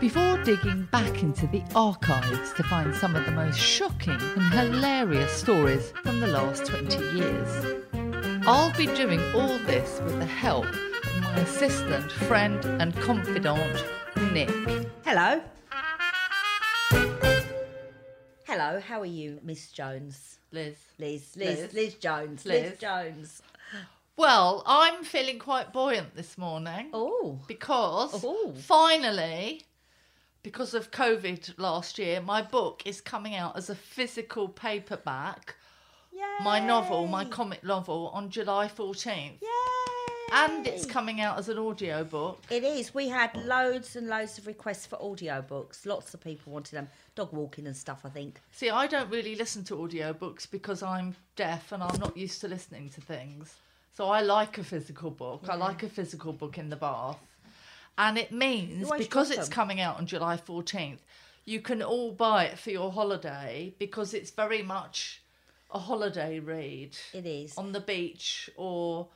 before digging back into the archives to find some of the most shocking and hilarious stories from the last 20 years. I'll be doing all this with the help of my assistant, friend, and confidant, Nick. Hello. Hello, how are you, Miss Jones? Liz. Liz, Liz, Liz. Liz, Jones, Liz, Liz. Jones. Well, I'm feeling quite buoyant this morning Oh, because Oh. finally, because of COVID last year, my book is coming out as a physical paperback. Yeah. My novel, my comic novel, on July 14th. Yay! And it's coming out as an audio book. It is. We had loads and loads of requests for audiobooks. Lots of people wanted them. Dog walking and stuff, I think. See, I don't really listen to audiobooks because I'm deaf and I'm not used to listening to things. So I like a physical book. I mm. like a physical book in the bath. And it means because it's them. coming out on July 14th, you can all buy it for your holiday because it's very much a holiday read. It is. on the beach or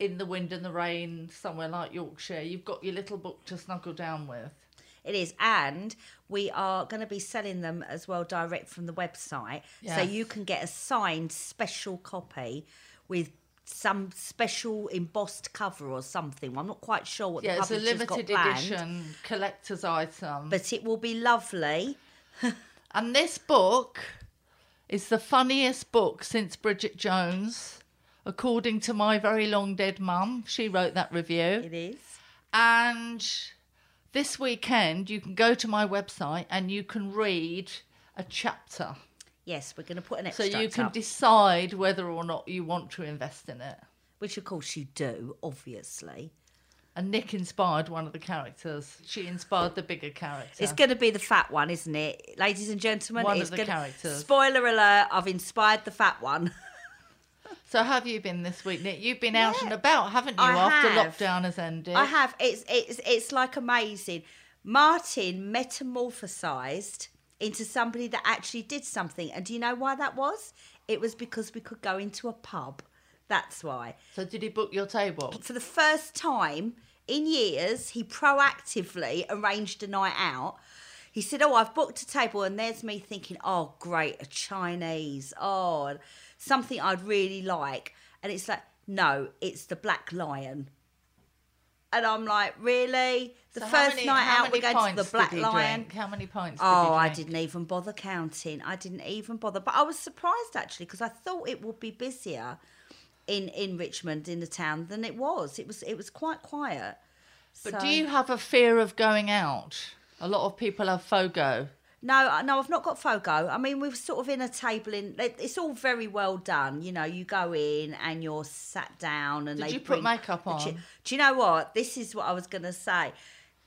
in the wind and the rain somewhere like Yorkshire. You've got your little book to snuggle down with. It is. And we are going to be selling them as well direct from the website. So you can get a signed special copy with some special embossed cover or something. I'm not quite sure what Yeah, the it's a got limited planned. edition collector's item. But it will be lovely. and this book is the funniest book since Bridget Jones, according to my very long dead mum. She wrote that review. It is. And this weekend, you can go to my website and you can read a chapter. Yes, we're going to put an extra. So you can up, decide whether or not you want to invest in it. which of course you do, obviously. And Nick inspired one of the characters. She inspired the bigger character. It's going to be the fat one, isn't it, ladies and gentlemen? One of it's the gonna- characters. Spoiler alert! I've inspired the fat one. so have you been this week, Nick? You've been out Yeah, and about, haven't you, I after have. lockdown has ended? I have. It's it's it's like amazing. Martin metamorphosized into somebody that actually did something, and do you know why that was? It was because we could go into a pub. That's why. So did he book your table? For the first time in years, he proactively arranged a night out. He said, "Oh, I've booked a table," and there's me thinking, "Oh, great, a Chinese, oh, something I'd really like." And it's like, "No, it's the Black Lion." And I'm like, "Really? The So first many- night out, many going to the Black Lion." drink? How many pints did Oh, he I didn't even bother counting. I didn't even bother. But I was surprised actually because I thought it would be busier in in Richmond in the town than it was. It was it was quite quiet. But So- do you have a fear of going out? A lot of people have FOGO. No, no, I've not got FOGO. I mean, we're sort of in a table in. It's all very well done. You know, you go in and you're sat down and Did they you put makeup the chi- on? Do you know what? This is what I was going to say.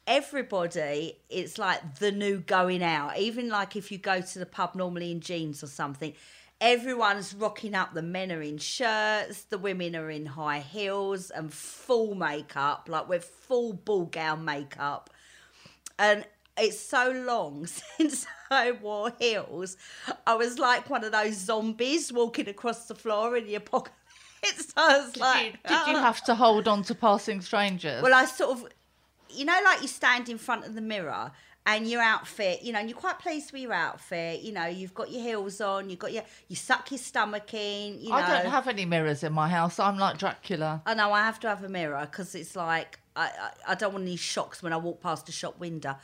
Everybody, it's like the new going out. Even like if you go to the pub normally in jeans or something, everyone's rocking up. The men are in shirts, the women are in high heels and full makeup, like we're full ball gown makeup and it's so long since I wore heels. I was like one of those zombies walking across the floor in the apocalypse. I was Did, like, you, did you "Ah." have to hold on to passing strangers? Well, I sort of, you know, like you stand in front of the mirror and your outfit, you know, and you're quite pleased with your outfit. You know, you've got your heels on, you've got your, you suck your stomach in. You know, I don't have any mirrors in my house. I'm like Dracula. I know I have to have a mirror because it's like I, I I don't want any shocks when I walk past a shop window.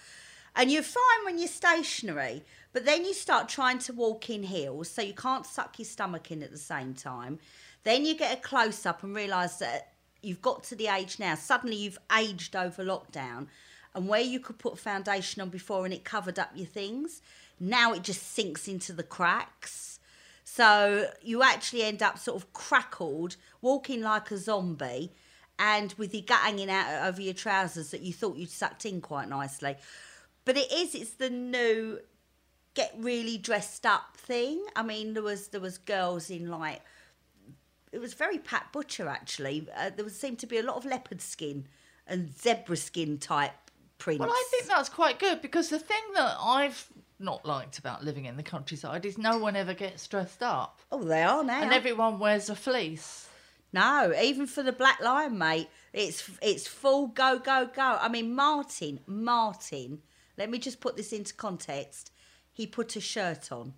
And you're fine when you're stationary, but then you start trying to walk in heels, so you can't suck your stomach in at the same time. Then you get a close up and realise that you've got to the age now. Suddenly you've aged over lockdown, and where you could put foundation on before and it covered up your things, now it just sinks into the cracks. So you actually end up sort of crackled, walking like a zombie, and with your gut hanging out over your trousers that you thought you'd sucked in quite nicely. But it is, it's the new get really dressed up thing. I mean, there was there was girls in like it was very Pat Butcher actually. Uh, there was, seemed to be a lot of leopard skin and zebra skin type prints. Well, I think that's quite good because the thing that I've not liked about living in the countryside is no one ever gets dressed up Oh, they are now. and everyone wears a fleece. No, even for the Black Lion, mate, it's it's full go go go. I mean, Martin, Martin. Let me just put this into context. He put a shirt on.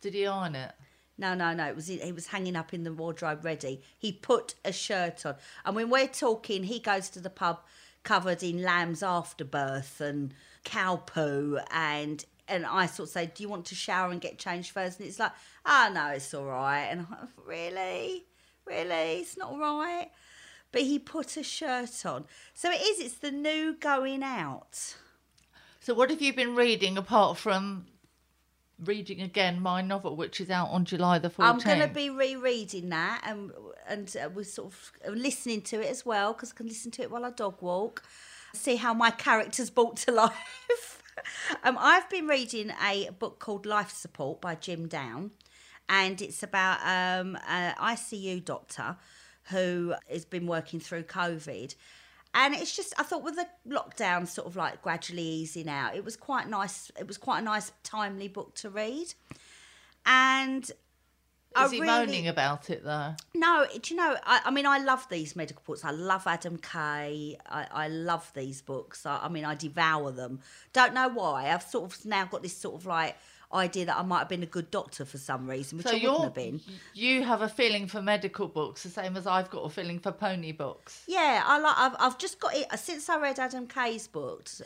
Did he iron it? No, no, no. It was it was hanging up in the wardrobe ready. He put a shirt on, and when we're talking, he goes to the pub covered in lamb's afterbirth and cow poo, and and I sort of say, "Do you want to shower and get changed first? And it's like, "Ah, no, it's all right." And I'm like, really, really, it's not all right. But he put a shirt on, so it is. It's the new going out. So, what have you been reading apart from reading again my novel, which is out on July the 14th? I'm going to be rereading that and and uh, we're sort of listening to it as well because I can listen to it while I dog walk, see how my character's brought to life. um, I've been reading a book called Life Support by Jim Down, and it's about um, an ICU doctor who has been working through COVID. And it's just, I thought with the lockdown sort of like gradually easing out, it was quite nice. It was quite a nice, timely book to read. And I Is he really- moaning about it though? no, do you know? I, I mean, I love these medical books. I love Adam Kay. I, I love these books. I, I mean, I devour them. Don't know why. I've sort of now got this sort of like idea that I might have been a good doctor for some reason, which So I wouldn't have been. you have a feeling for medical books, the same as I've got a feeling for pony books. Yeah, I like. I've, I've just got it since I read Adam Kay's books.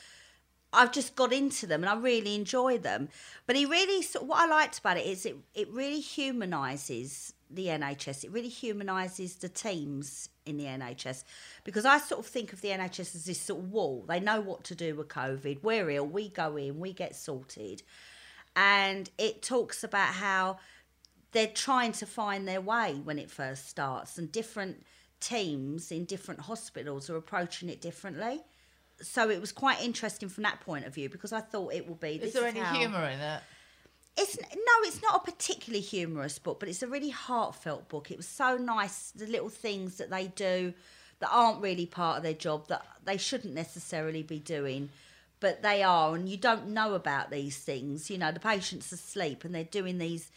I've just got into them and I really enjoy them. But he really, sort what I liked about it is it, it really humanises the NHS. It really humanises the teams in the NHS because I sort of think of the NHS as this sort of wall. They know what to do with COVID. We're ill, we go in, we get sorted. And it talks about how they're trying to find their way when it first starts and different teams in different hospitals are approaching it differently so it was quite interesting from that point of view because I thought it would be. Is there any how- humour in it? It's no, it's not a particularly humorous book, but it's a really heartfelt book. It was so nice the little things that they do that aren't really part of their job that they shouldn't necessarily be doing, but they are, and you don't know about these things. You know, the patient's asleep and they're doing these,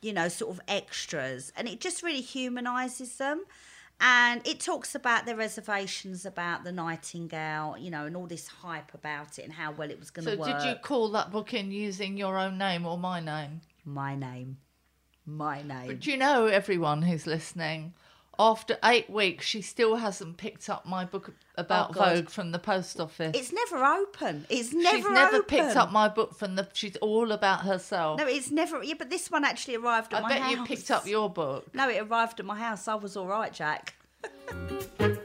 you know, sort of extras, and it just really humanises them. And it talks about their reservations about the Nightingale, you know, and all this hype about it and how well it was going to So work. So, did you call that book in using your own name or my name? My name. My name. But do you know, everyone who's listening, after eight weeks, she still hasn't picked up my book about Oh, Vogue from the post office. It's never open. It's never she's never open. picked up my book from the. She's all about herself. No, it's never. Yeah, but this one actually arrived at I my house. I bet you picked up your book. No, it arrived at my house. I was all right, Jack. You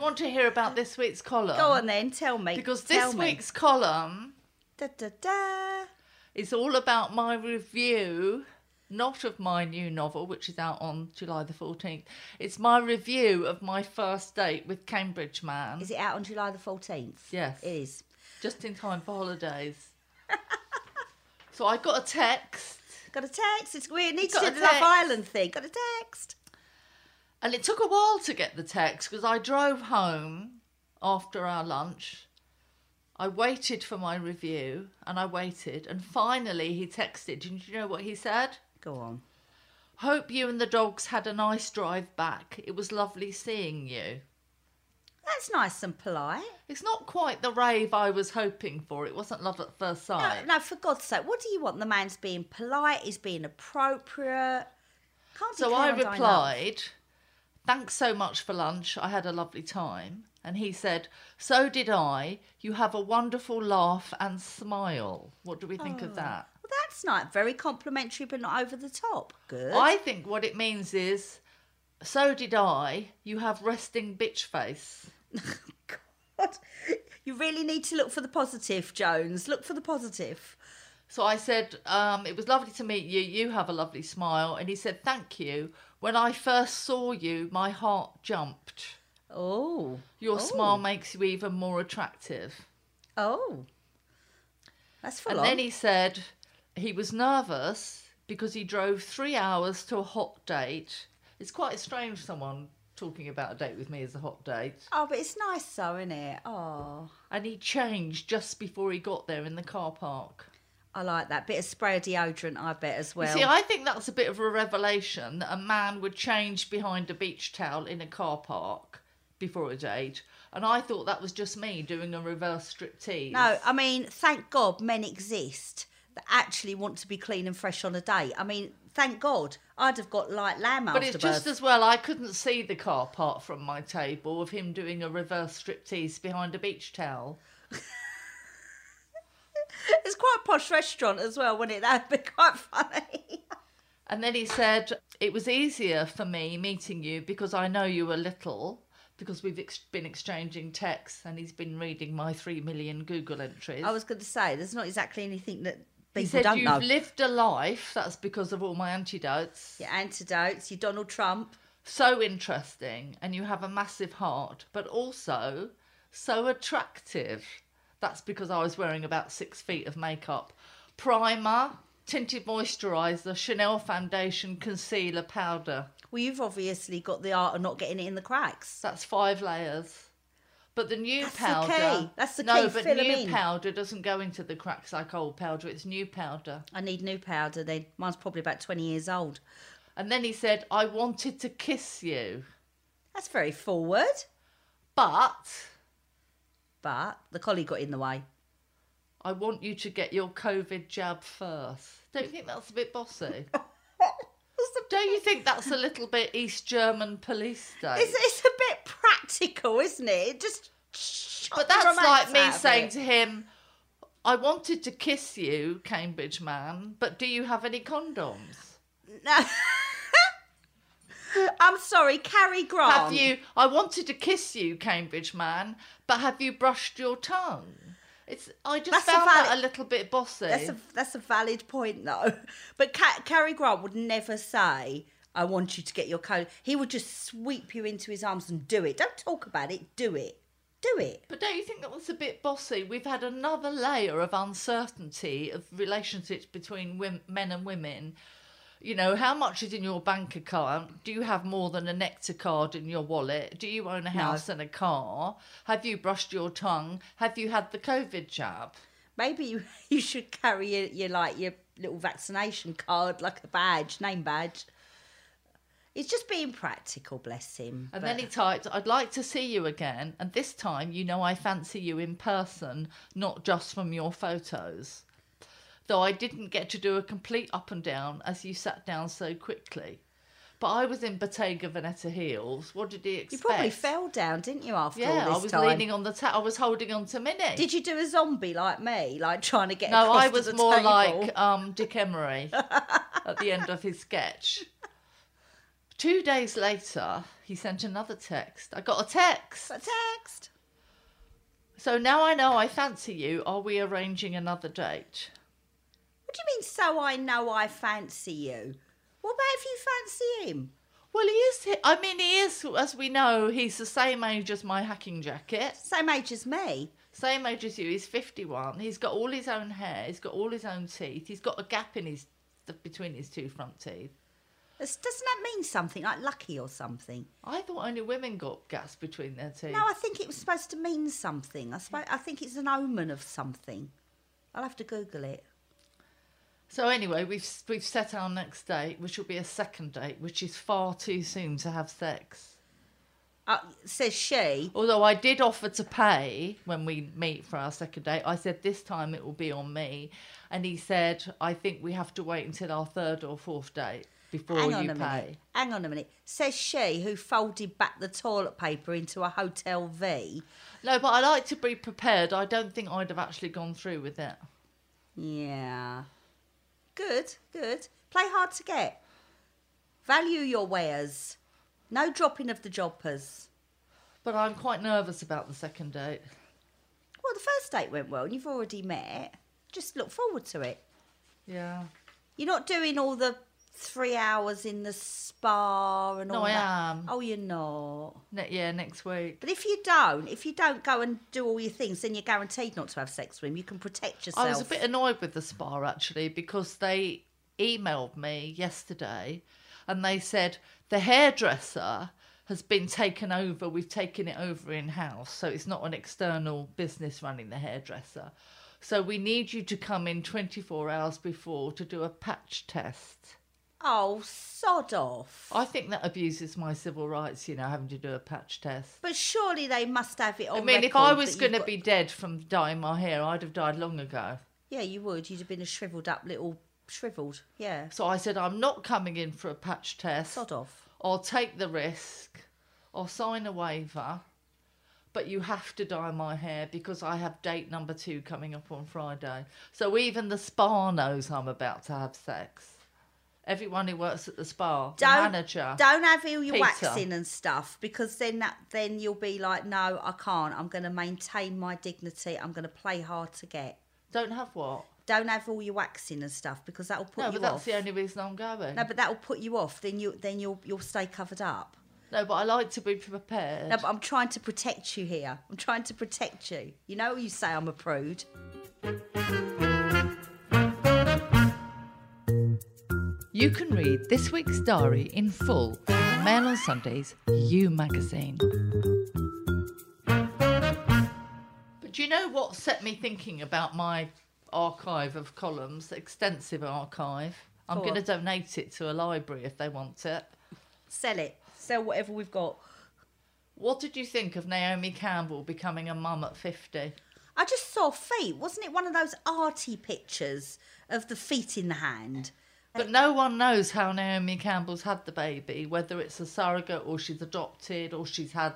want to hear about this week's column? Go on then, tell me. Because tell this me. week's column Da, da, da. is all about my review, not of my new novel, which is out on July the 14th. It's my review of my first date with Cambridge Man. Is it out on July the fourteenth? Yes. it is. just in time for holidays. so I got a text, Got a text. It's weird. need to Got do a the Love. Island thing. Got a text. and it took a while to get the text because I drove home after our lunch. I waited for my review and I waited, and finally he texted. And do you know what he said? Go on. Hope you and the dogs had a nice drive back. It was lovely seeing you. That's nice and polite. It's not quite the rave I was hoping for. It wasn't love at first sight. no, for God's sake, what do you want? The man's being polite. He's being appropriate. Can't So I and dine up. replied, Thanks so much for lunch. I had a lovely time. And he said, So did I. You have a wonderful laugh and smile. What do we think of oh. that? That's not very complimentary, but not over the top. Good. I think what it means is, So did I. You have resting bitch face. God, you really need to look for the positive, Jones. Look for the positive. So I said, um, It was lovely to meet you. You have a lovely smile. And he said, Thank you. When I first saw you, my heart jumped. Oh, Your Oh. smile makes you even more attractive. oh, that's full And on. then he said he was nervous because he drove three hours to a hot date. It's quite strange someone talking about a date with me as a hot date. Oh, but it's nice though, isn't it? Oh, And he changed just before he got there in the car park. I like that bit of spray of deodorant. I bet as well. You see, I think that's a bit of a revelation that a man would change behind a beach towel in a car park before a date. And I thought that was just me doing a reverse striptease. no, I mean, thank God men exist that actually want to be clean and fresh on a date. I mean, thank God. I'd have got like lamb But it's just as well I couldn't see the car park from my table of him doing a reverse striptease behind a beach towel. It's quite a posh restaurant as well, wouldn't it? That'd be quite funny. And then he said, It was easier for me meeting you because I know you a little, because we've ex- been exchanging texts and he's been reading my three million Google entries. I was going to say, there's not exactly anything that people he said, don't You've know. lived a life. That's because of all my antidotes. your antidotes, your Donald Trump. So interesting. And you have a massive heart, but also so attractive. That's because I was wearing about six feet of makeup. Primer, tinted moisturiser, Chanel foundation, concealer, powder. Well, you've obviously got the art of not getting it in the cracks. That's five layers. But the new That's powder. key. That's the no, key. but Fill new powder doesn't go into the cracks like old powder. It's new powder. I need new powder then. Mine's probably about 20 years old. And then he said, I wanted to kiss you. That's very forward. But But the collie got in the way. I want you to get your COVID jab first. Don't you think that's a bit bossy? Don't you think that's a little bit East German police state? It's, it's practical, isn't it? It just. but that's like me saying it. to him, I wanted to kiss you, Cambridge man, but do you have any condoms? No. I'm sorry, Cary Grant. Have you? I wanted to kiss you, Cambridge man, but have you brushed your tongue? It's. I just That's a found that a little bit bossy. That's a that's a valid point though. But Ca- Cary Grant would never say, "I want you to get your code." He would just sweep you into his arms and do it. Don't talk about it. Do it. Do it. But don't you think that was a bit bossy? We've had another layer of uncertainty of relationships between wom- men and women. You know, how much is in your bank account? Do you have more than a Nectar card in your wallet? Do you own a house and a car? Have you brushed your tongue? Have you had the COVID jab? Maybe you, you should carry your, your like your little vaccination card, like a badge, name badge. He's just being practical, bless him. And but- then he typed, I'd like to see you again. And this time, you know, I fancy you in person, not just from your photos. Though I didn't get to do a complete up and down as you sat down so quickly. But I was in Bottega Veneta heels. What did he expect? you probably fell down, didn't you? After Yeah, all I was time, leaning on the ta- I was holding on to Minnie. Did you do a zombie like me, like trying to get? no, I was more table? like um, Dick Emery at the end of his sketch. Two days later, he sent another text. I got a text. a text. So now I know I fancy you. Are we arranging another date? What do you mean? So I know I fancy you. What about if you fancy him? Well, he is. I mean, he is. As we know, he's the same age as my hacking jacket. Same age as me. Same age as you. He's fifty-one. He's got all his own hair. He's got all his own teeth. He's got a gap in his between his two front teeth. Doesn't that mean something like lucky or something? I thought only women got gas between their teeth. No, I think it was supposed to mean something. I suppose, I think it's an omen of something. I'll have to Google it. So anyway, we've we've set our next date, which will be a second date, which is far too soon to have sex. Uh, says she. Although I did offer to pay when we meet for our second date, I said this time it will be on me, and he said I think we have to wait until our third or fourth date before Hang you on a pay. minute. Hang on a minute. Says she who folded back the toilet paper into a hotel V. No, but I like to be prepared. I don't think I'd have actually gone through with it. Yeah. Good, good. Play hard to get. Value your wares. No dropping of the jobbers. But I'm quite nervous about the second date. Well, the first date went well and you've already met. Just look forward to it. Yeah. You're not doing all the three hours in the spa and No, all I that. am. Oh, you're not. Ne- yeah, next week. But if you don't, if you don't go and do all your things, then you're guaranteed not to have sex with him. You can protect yourself. I was a bit annoyed with the spa actually because they emailed me yesterday and they said the hairdresser has been taken over. We've taken it over in house. So it's not an external business running the hairdresser. So we need you to come in 24 hours before to do a patch test. Oh, sod off. I think that abuses my civil rights, you know, having to do a patch test. But surely they must have it on I mean, if I was going to you've be dead from dyeing my hair, I'd have died long ago. Yeah, you would. You'd have been a shriveled up little shriveled. Yeah. So I said, I'm not coming in for a patch test. Sod off. I'll take the risk. I'll sign a waiver. But you have to dye my hair because I have date number two coming up on Friday. So even the spa knows I'm about to have sex. Everyone who works at the spa, the Don't manager. don't have all your Peter. waxing and stuff because then that then you'll be like, no, I can't. I'm going to maintain my dignity. I'm going to play hard to get. Don't have what? Don't have all your waxing and stuff because that'll put No, you but that's off. the only reason I'm going. No, but that'll put you off. Then you then you'll you'll stay covered up. No, but I like to be prepared. No, but I'm trying to protect you here. I'm trying to protect you. You know, you say I'm a prude. You can read this week's diary in full in Mail on Sunday's You magazine. But do you know what set me thinking about my archive of columns, extensive archive? I'm going to donate it to a library if they want it. Sell it. Sell whatever we've got. What did you think of Naomi Campbell becoming a mum at 50? I just saw feet. Wasn't it one of those arty pictures of the feet in the hand? But no one knows how Naomi Campbell's had the baby, whether it's a surrogate or she's adopted or she's had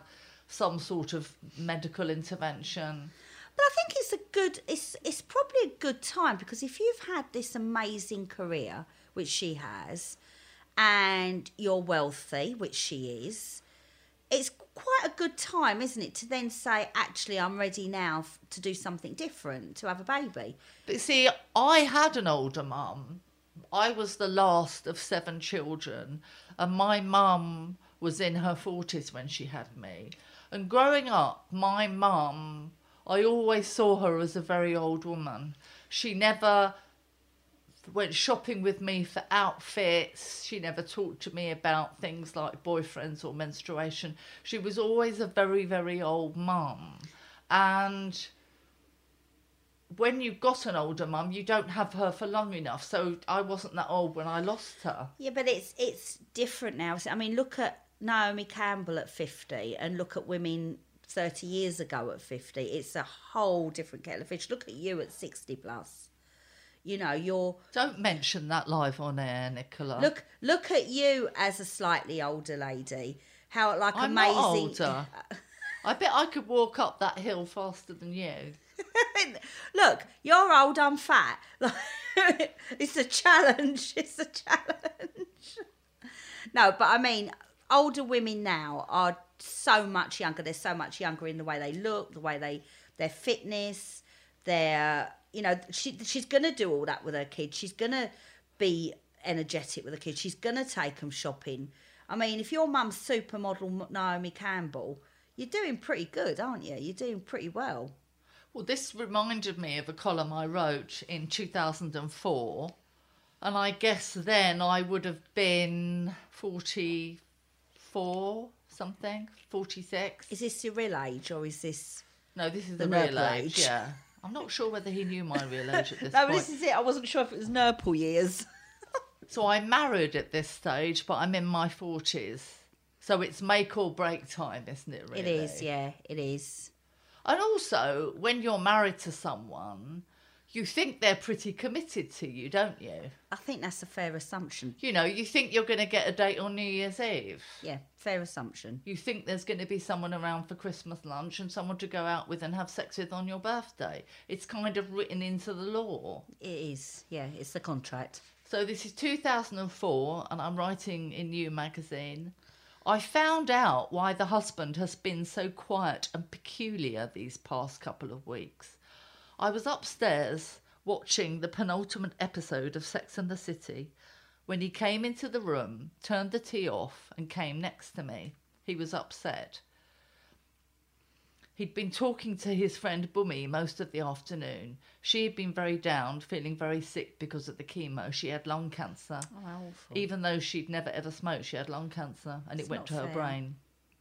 some sort of medical intervention. But I think it's a good. It's it's probably a good time because if you've had this amazing career, which she has, and you're wealthy, which she is, it's quite a good time, isn't it, to then say, actually, I'm ready now f- to do something different, to have a baby. But see, I had an older mum. I was the last of seven children, and my mum was in her 40s when she had me. And growing up, my mum, I always saw her as a very old woman. She never went shopping with me for outfits. She never talked to me about things like boyfriends or menstruation. She was always a very, very old mum. And when you've got an older mum, you don't have her for long enough. So I wasn't that old when I lost her. Yeah, but it's it's different now. I mean, look at Naomi Campbell at 50 and look at women 30 years ago at 50. It's a whole different kettle of fish. Look at you at 60 plus. You know, you're Don't mention that live on air, Nicola. look look at you as a slightly older lady. How like I'm amazing not older. I bet I could walk up that hill faster than you. Look, you're old, I'm fat. it's a challenge. It's a challenge. No, but I mean, older women now are so much younger. They're so much younger in the way they look, the way they, their fitness, their, you know, she, she's going to do all that with her kids. She's going to be energetic with her kids. She's going to take them shopping. I mean, if your mum's supermodel Naomi Campbell, you're doing pretty good, aren't you? You're doing pretty well. Well, this reminded me of a column I wrote in 2004. And I guess then I would have been 44 something, 46. Is this your real age or is this? No, this is the the, real age. age? Yeah. I'm not sure whether he knew my real age at this No, point. this is it. I wasn't sure if it was Nurple years. So I'm married at this stage, but I'm in my 40s. So it's make or break time, isn't it, really? It is, yeah, it is. And also, when you're married to someone, you think they're pretty committed to you, don't you? I think that's a fair assumption. You know, you think you're going to get a date on New Year's Eve. Yeah, fair assumption. You think there's going to be someone around for Christmas lunch and someone to go out with and have sex with on your birthday. It's kind of written into the law. It is, yeah, it's the contract. So this is 2004, and I'm writing in New magazine. I found out why the husband has been so quiet and peculiar these past couple of weeks. I was upstairs watching the penultimate episode of Sex and the City when he came into the room, turned the tea off, and came next to me. He was upset. He'd been talking to his friend Bummy most of the afternoon. She had been very down, feeling very sick because of the chemo. She had lung cancer. Oh, awful. Even though she'd never ever smoked, she had lung cancer and it went to her brain.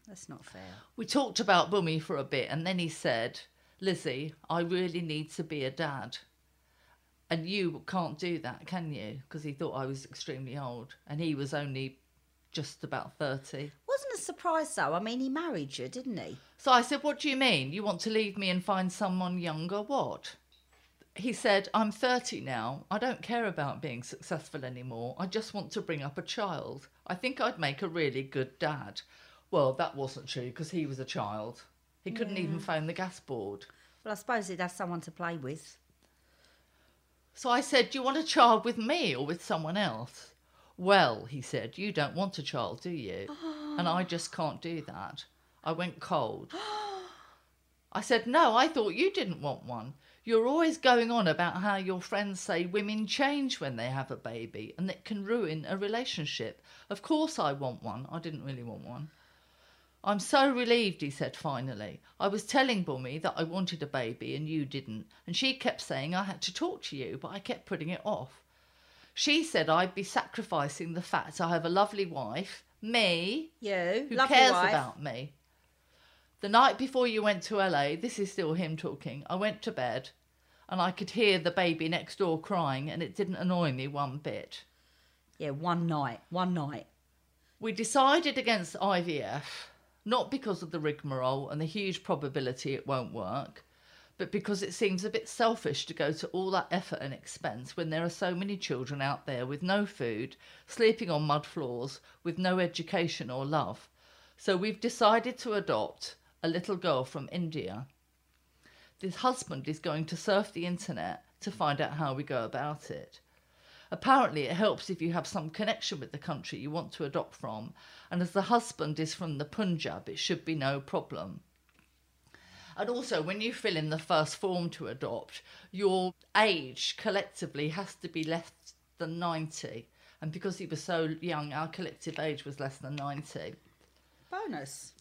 That's not fair. We talked about Bummy for a bit and then he said, Lizzie, I really need to be a dad. And you can't do that, can you? Because he thought I was extremely old and he was only just about 30. Wasn't a surprise though. I mean, he married you, didn't he? So I said, What do you mean? You want to leave me and find someone younger? What? He said, I'm 30 now. I don't care about being successful anymore. I just want to bring up a child. I think I'd make a really good dad. Well, that wasn't true because he was a child. He couldn't even phone the gas board. Well, I suppose he'd have someone to play with. So I said, Do you want a child with me or with someone else? Well, he said, You don't want a child, do you? and I just can't do that. I went cold. I said, No, I thought you didn't want one. You're always going on about how your friends say women change when they have a baby and it can ruin a relationship. Of course, I want one. I didn't really want one. I'm so relieved, he said finally. I was telling Bummy that I wanted a baby and you didn't, and she kept saying I had to talk to you, but I kept putting it off. She said I'd be sacrificing the fact I have a lovely wife, me, You, who cares wife. about me. The night before you went to LA, this is still him talking, I went to bed and I could hear the baby next door crying, and it didn't annoy me one bit. Yeah, one night, one night. We decided against IVF, not because of the rigmarole and the huge probability it won't work, but because it seems a bit selfish to go to all that effort and expense when there are so many children out there with no food, sleeping on mud floors, with no education or love. So we've decided to adopt a little girl from India. This husband is going to surf the internet to find out how we go about it. Apparently, it helps if you have some connection with the country you want to adopt from, and as the husband is from the Punjab, it should be no problem. And also, when you fill in the first form to adopt, your age collectively has to be less than 90. And because he was so young, our collective age was less than 90. Bonus.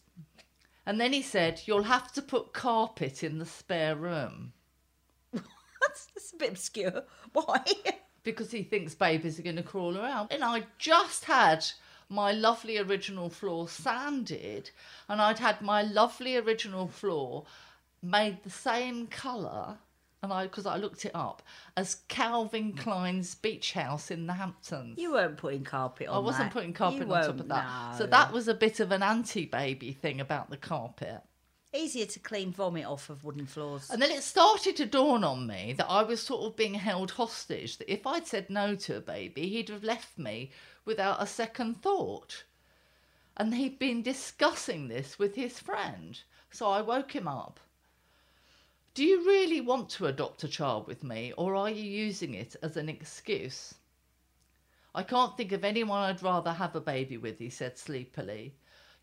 And then he said, You'll have to put carpet in the spare room That's, a bit obscure. Why? because he thinks babies are going to crawl around. And I just had my lovely original floor sanded, and I'd had my lovely original floor made the same colour. And I, because I looked it up, as Calvin Klein's beach house in the Hamptons. you weren't putting carpet on I wasn't that. putting carpet You on top of that. So that was a bit of an anti baby thing about the carpet. Easier to clean vomit off of wooden floors. And then it started to dawn on me that I was sort of being held hostage, that if I'd said no to a baby, he'd have left me without a second thought. And he'd been discussing this with his friend. So I woke him up. Do you really want to adopt a child with me, or are you using it as an excuse? I can't think of anyone I'd rather have a baby with, he said sleepily.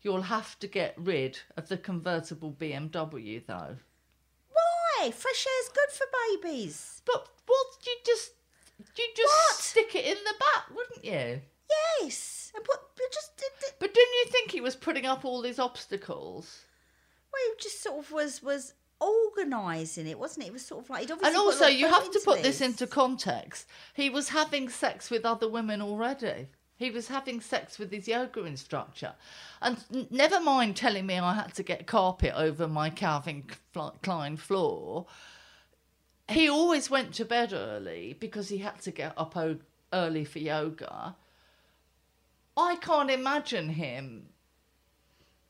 You'll have to get rid of the convertible BMW, though. Why? Fresh air's good for babies. But what you just you just What? stick it in the back, wouldn't you? Yes. And put, but just did, did, But didn't you think he was putting up all these obstacles? well, he just sort of was was organising it, wasn't it? It was sort of like And also, you have to put this this into context. He was having sex with other women already. He was having sex with his yoga instructor. And n- never mind telling me I had to get carpet over my Calvin Klein floor. He always went to bed early because he had to get up o- early for yoga. I can't imagine him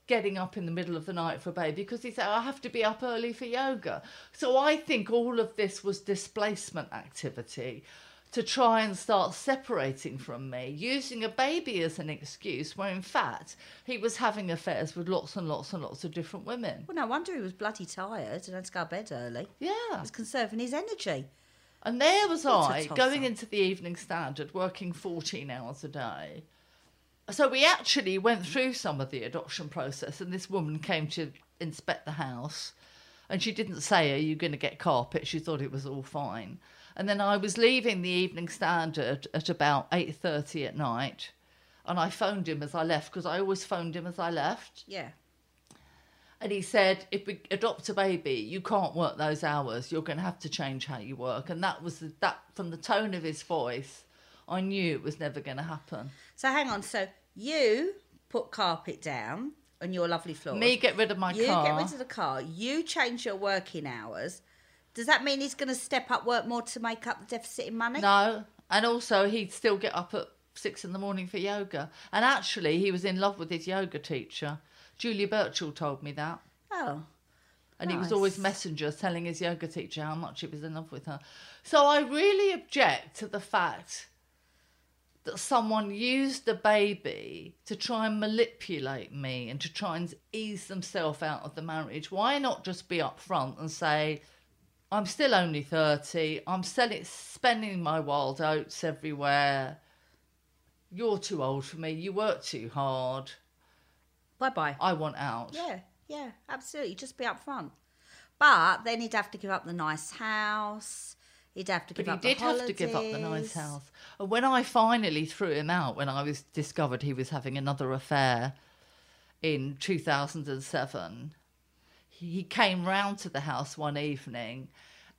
getting up in the middle of the night for a baby because he said, I have to be up early for yoga. So I think all of this was displacement activity to try and start separating from me, using a baby as an excuse, where in fact he was having affairs with lots and lots and lots of different women. Well, no wonder he was bloody tired and had to go to bed early. Yeah. He was conserving his energy. And there was What I going into the Evening Standard, working 14 hours a day. So we actually went through some of the adoption process, and this woman came to inspect the house, and she didn't say, "Are you going to get carpet?" She thought it was all fine. And then I was leaving the Evening Standard at about 8:30 at night, and I phoned him as I left because I always phoned him as I left. Yeah. And he said, if we adopt a baby, you can't work those hours. You're going to have to change how you work. And that was the, that from the tone of his voice, I knew it was never going to happen. So hang on. So you put carpet down on your lovely floor. Me get rid of my you car. get rid of the car. You change your working hours. Does that mean he's going to step up work more to make up the deficit in money? No, and also he'd still get up at six in the morning for yoga. And actually, he was in love with his yoga teacher. Julia Birchall told me that. Oh. And he was always messenger telling his yoga teacher how much he was in love with her. So I really object to the fact that someone used the baby to try and manipulate me and to try and ease themselves out of the marriage. Why not just be upfront and say, I'm still only 30, I'm selling, spending my wild oats everywhere. You're too old for me, you work too hard, Bye bye. I want out. Yeah, yeah, absolutely. Just be upfront. But then he'd have to give up the nice house. He'd have to give But up he did have to give up the nice house. And when I finally threw him out, when I was discovered he was having another affair in 2007, he came round to the house one evening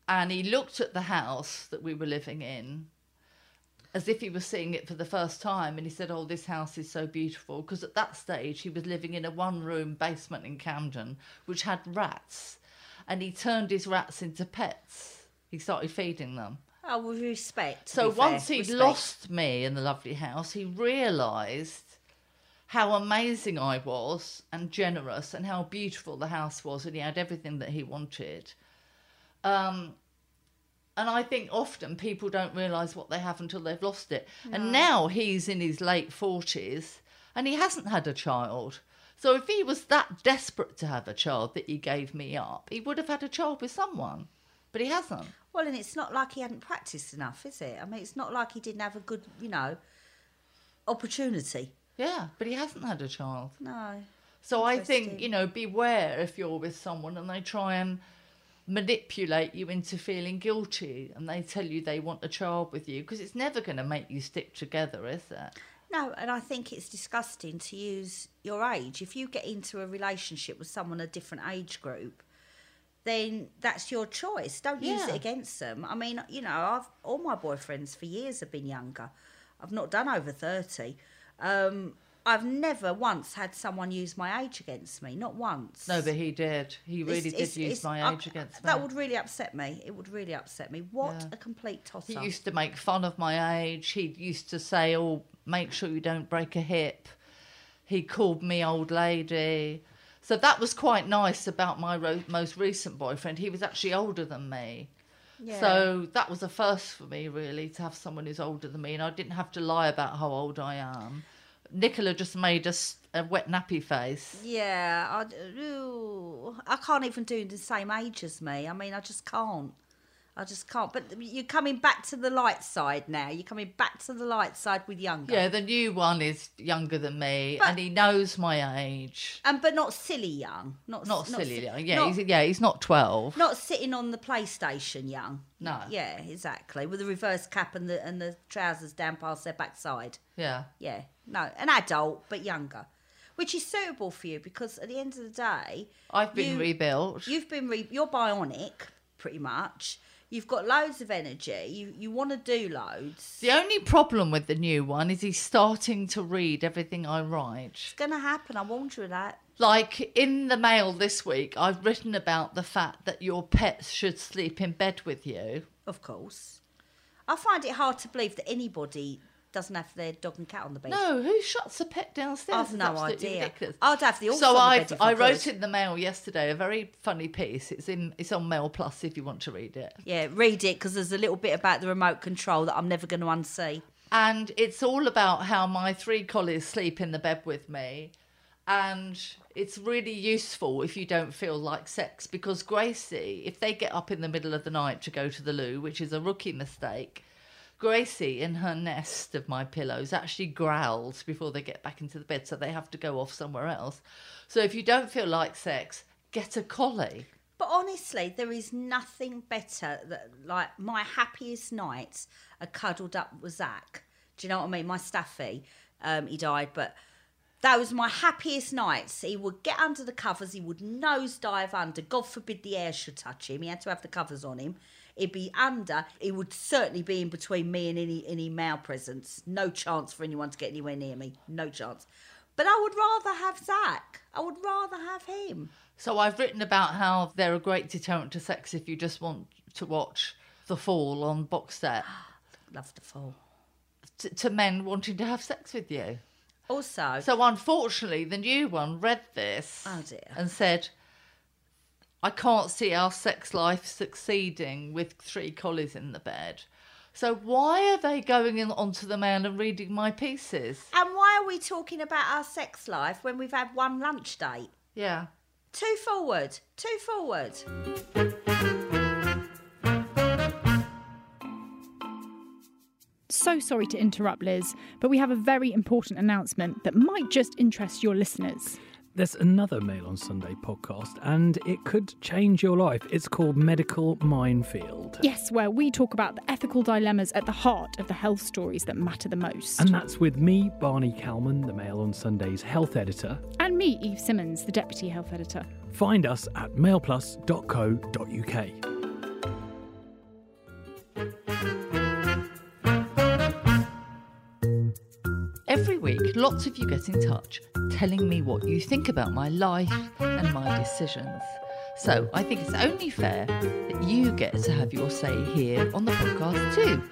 and he looked at the house that we were living in as if he was seeing it for the first time. And he said oh this house is so beautiful. Because at that stage he was living in a one room basement in camden which had rats. And he turned his rats into pets he started feeding them Oh, with respect. so be fair, once he'd respect. lost me in the lovely house he realised how amazing i was and generous and how beautiful the house was and he had everything that he wanted um, and I think often people don't realise what they have until they've lost it. And now he's in his late 40s and he hasn't had a child. So if he was that desperate to have a child that he gave me up, he would have had a child with someone. But he hasn't. Well, and it's not like he hadn't practiced enough, is it? I mean, it's not like he didn't have a good, you know, opportunity. Yeah, but he hasn't had a child. No. So I think, you know, beware if you're with someone and they try and manipulate you into feeling guilty and they tell you they want a child with you because it's never going to make you stick together, is it? No, and I think it's disgusting to use your age. If you get into a relationship with someone a different age group, then that's your choice. Don't use it against them. I mean, you know, I've all my boyfriends for years have been younger. I've not done over thirty. Um, I've never once had someone use my age against me. Not once. No, but he did. He really It's- did it's- use it's- my I- age against me. That would really upset me. It would really upset me. What Yeah. a complete toss He used to make fun of my age. He used to say, "Oh, make sure you don't break a hip." He called me old lady. So that was quite nice about my ro- most recent boyfriend. He was actually older than me. Yeah. So that was a first for me, really, to have someone who's older than me, and I didn't have to lie about how old I am. Nicola just made us a wet nappy face. Yeah, I, ooh, I can't even do the same age as me. I mean, I just can't. I just can't. But you're coming back to the light side now. You're coming back to the light side with younger. Yeah, the new one is younger than me, But- and he knows my age. And but not silly young. Not Not silly, si- young. yeah, Not, he's, yeah, he's not twelve. not sitting on the PlayStation young. No. Yeah, exactly. With the reverse cap and the and the trousers down past their backside. Yeah, Yeah, no, an adult but younger, which is suitable for you because at the end of the day, I've been you- rebuilt. You've been re- you're bionic, pretty much. You've got loads of energy. You you want to do loads. The only problem with the new one is he's starting to read everything I write. It's gonna happen. I warned you of that. Like in the mail this week, I've written about the fact that your pets should sleep in bed with you. Of course, I find it hard to believe that anybody doesn't have their dog and cat on the bed. No, who shuts the pet downstairs? I've It's no idea. Ridiculous. I'd have the so the I I I wrote in the mail yesterday a very funny piece. It's in it's on Mail Plus if you want to read it. Yeah, read it because there's a little bit about the remote control that I'm never going to unsee. and it's all about how my three collies sleep in the bed with me and it's really useful if you don't feel like sex because gracie if they get up in the middle of the night to go to the loo which is a rookie mistake gracie in her nest of my pillows actually growls before they get back into the bed so they have to go off somewhere else so if you don't feel like sex get a collie But honestly, there is nothing better that like my happiest nights are cuddled up with Zach. Do you know what I mean? My Staffy, um, he died, but that was my happiest nights. He would get under the covers, he would nosedive under. God forbid the air should touch him. He had to have the covers on him. He'd be under. it would certainly be in between me and any any male presence. No chance for anyone to get anywhere near me. No chance. But I would rather have Zach. I would rather have him. So I've written about how they're a great deterrent to sex if you just want to watch The Fall on box set Love the fall. to, to men wanting to have sex with you. Also, So unfortunately, the new one read this Oh, dear. and said, "I can't see our sex life succeeding with three collies in the bed." So why are they going in onto the man and reading my pieces? and why are we talking about our sex life when we've had one lunch date? Yeah. Two forward, two forward. So sorry to interrupt, Liz, but we have a very important announcement that might just interest your listeners. There's another Mail on Sunday podcast, and it could change your life. It's called Medical Minefield. Yes, where we talk about the ethical dilemmas at the heart of the health stories that matter the most. And that's with me, Barney Calman, the Mail on Sunday's health editor. And me, Eve Simmons, the deputy health editor. Find us at mailplus.co.uk. week, lots of you get in touch telling me what you think about my life and my decisions. So I think it's only fair that you get to have your say here on the podcast too.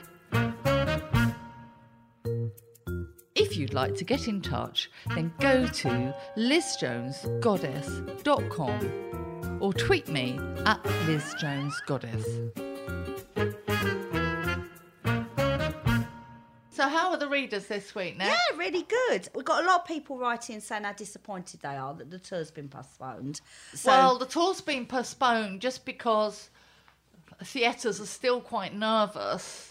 If you'd like to get in touch, then go to lizjonesgoddess.com or tweet me at lizjonesgoddess. The readers this week now? Yeah, really good. We've got a lot of people writing saying how disappointed they are that the tour's been postponed. So, Well, the tour's been postponed just because theatres are still quite nervous.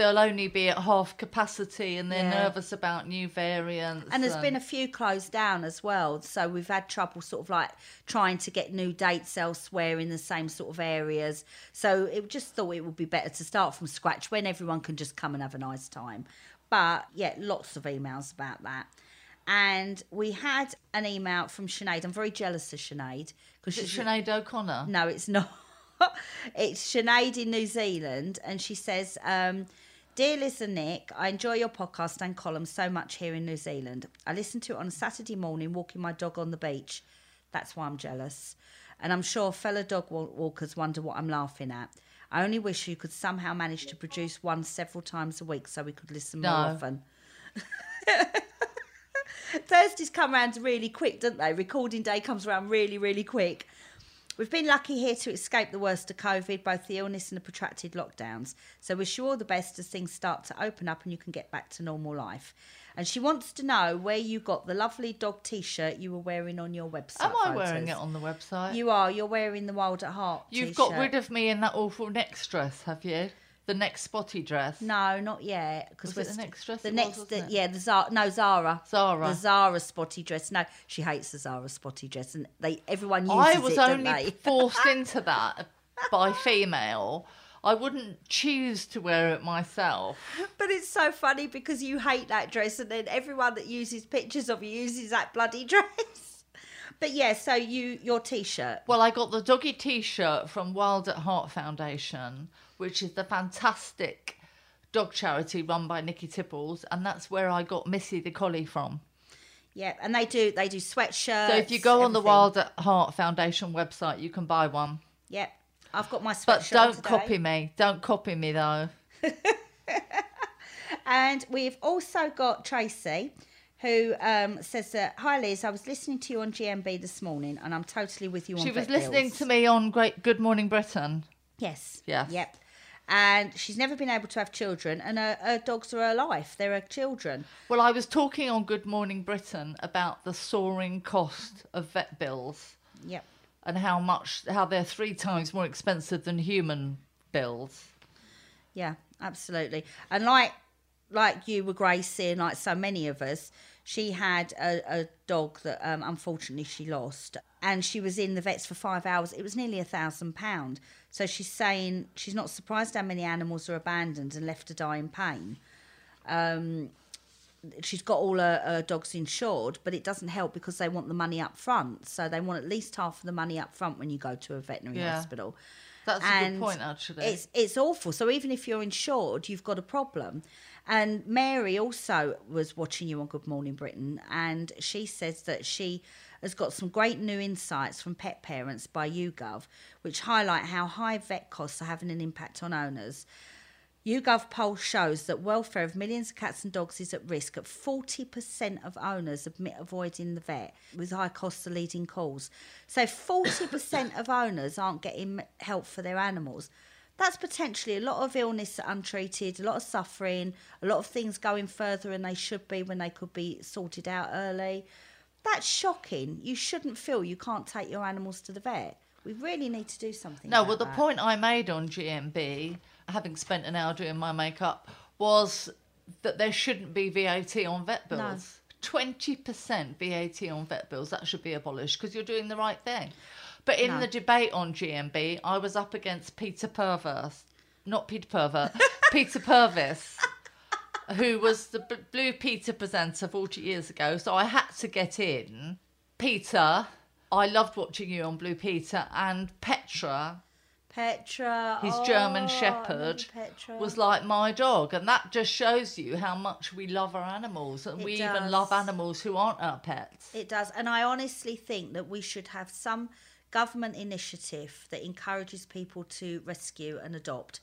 They'll only be at half capacity and they're Yeah. nervous about new variants. and there's been a few closed down as well. So we've had trouble sort of like trying to get new dates elsewhere in the same sort of areas. So it just thought it would be better to start from scratch when everyone can just come and have a nice time. But yeah, lots of emails about that. And we had an email from Sinead. I'm very jealous of Sinead because Is it she's Sinead O'Connor? No, it's not. it's Sinead in New Zealand, and she says, um, Dear and Nick, I enjoy your podcast and column so much here in New Zealand. I listen to it on a Saturday morning walking my dog on the beach. That's why I'm jealous. And I'm sure fellow dog walkers wonder what I'm laughing at. I only wish you could somehow manage to produce one several times a week so we could listen more No. often. Thursdays come around really quick, don't they? Recording day comes around really, really quick. We've been lucky here to escape the worst of COVID, both the illness and the protracted lockdowns. So wish you all the best as things start to open up and you can get back to normal life. And she wants to know where you got the lovely dog T-shirt you were wearing on your website. Am I wearing it on the website? You are. You're wearing the Wild at Heart. You've got t-shirt. rid of me in that awful neck dress, have you? The next spotty dress. No, not yet. Because Was the next dress The next, wasn't it? yeah, the Zara. No, Zara. Zara. The Zara spotty dress. No, she hates the Zara spotty dress, and they everyone uses I was it, only forced into that by female. I wouldn't choose to wear it myself. But it's so funny because you hate that dress, and then everyone that uses pictures of you uses that bloody dress. But yeah, so you your t-shirt. Well, I got the doggy T-shirt from Wild at Heart Foundation, which is the fantastic dog charity run by Nikki Tipples, and that's where I got Missy the collie from. Yeah, and they do they do sweatshirts. So if you go on the. Wild at Heart Foundation website, you can buy one. Yep, I've got my sweatshirt. But don't today. copy me. Don't copy me though. And we've also got Tracy, who um, says that Hi Liz, I was listening to you on GMB this morning, and I'm totally with you on. She was listening bills. to me on Great Good Morning Britain. Yes. Yes. Yep. And she's never been able to have children, and her, her dogs are her life. They're her children. Well, I was talking on Good Morning Britain about the soaring cost of vet bills Yep. and how much how they're three times more expensive than human bills. Yeah, absolutely. And like like you were Gracie and like so many of us, she had a, a dog that um, unfortunately she lost, and she was in the vets for five hours. It was nearly a thousand pound. So she's saying she's not surprised how many animals are abandoned and left to die in pain. Um, she's got all her, her dogs insured, but it doesn't help because they want the money up front. So they want at least half of the money up front when you go to a veterinary Yeah. hospital. That's a good point, actually. It's it's awful. So even if you're insured, you've got a problem. And Mary also was watching you on Good Morning Britain, and she says that she has got some great new insights from pet parents by YouGov, which highlight how high vet costs are having an impact on owners. YouGov poll shows that welfare of millions of cats and dogs is at risk. At 40% of owners admit avoiding the vet, with high costs the leading cause. So 40% of owners aren't getting help for their animals. That's potentially a lot of illness untreated, a lot of suffering, a lot of things going further than they should be when they could be sorted out early. That's shocking. You shouldn't feel you can't take your animals to the vet. We really need to do something. No, well, the that. point I made on GMB, having spent an hour doing my makeup, was that there shouldn't be VAT on vet No. bills. 20% VAT on vet bills, that should be abolished because you're doing the right thing. But in No. the debate on GMB, I was up against Peter Purves, not Peter Purver, Peter Purves, who was the B- Blue Peter presenter 40 years ago. So I had to get in. Peter, I loved watching you on Blue Peter, and Petra, Petra, his oh, German Shepherd was like my dog, and that just shows you how much we love our animals, and It we does. even love animals who aren't our pets. It does, and I honestly think that we should have some government initiative that encourages people to rescue and adopt.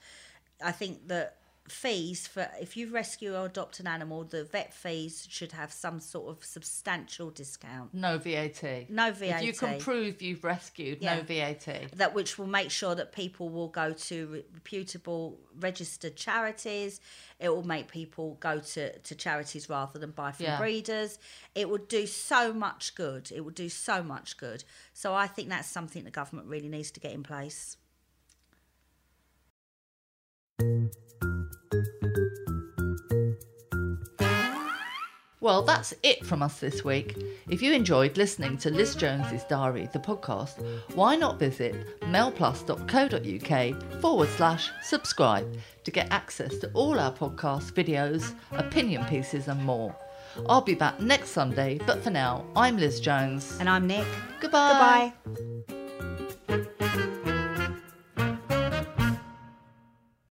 I think that fees for if you rescue or adopt an animal, the vet fees should have some sort of substantial discount. No VAT. No VAT. If you can prove you've rescued, Yeah. no VAT. that which will make sure that people will go to reputable registered charities it will make people go to, to charities rather than buy from Yeah. breeders it would do so much good it would do so much good so i think that's something the government really needs to get in place Well, that's it from us this week. If you enjoyed listening to Liz Jones's Diary, the podcast, why not visit mailplus.co.uk forward slash subscribe to get access to all our podcasts, videos, opinion pieces, and more. I'll be back next Sunday, but for now, I'm Liz Jones. and i'm nick Goodbye. goodbye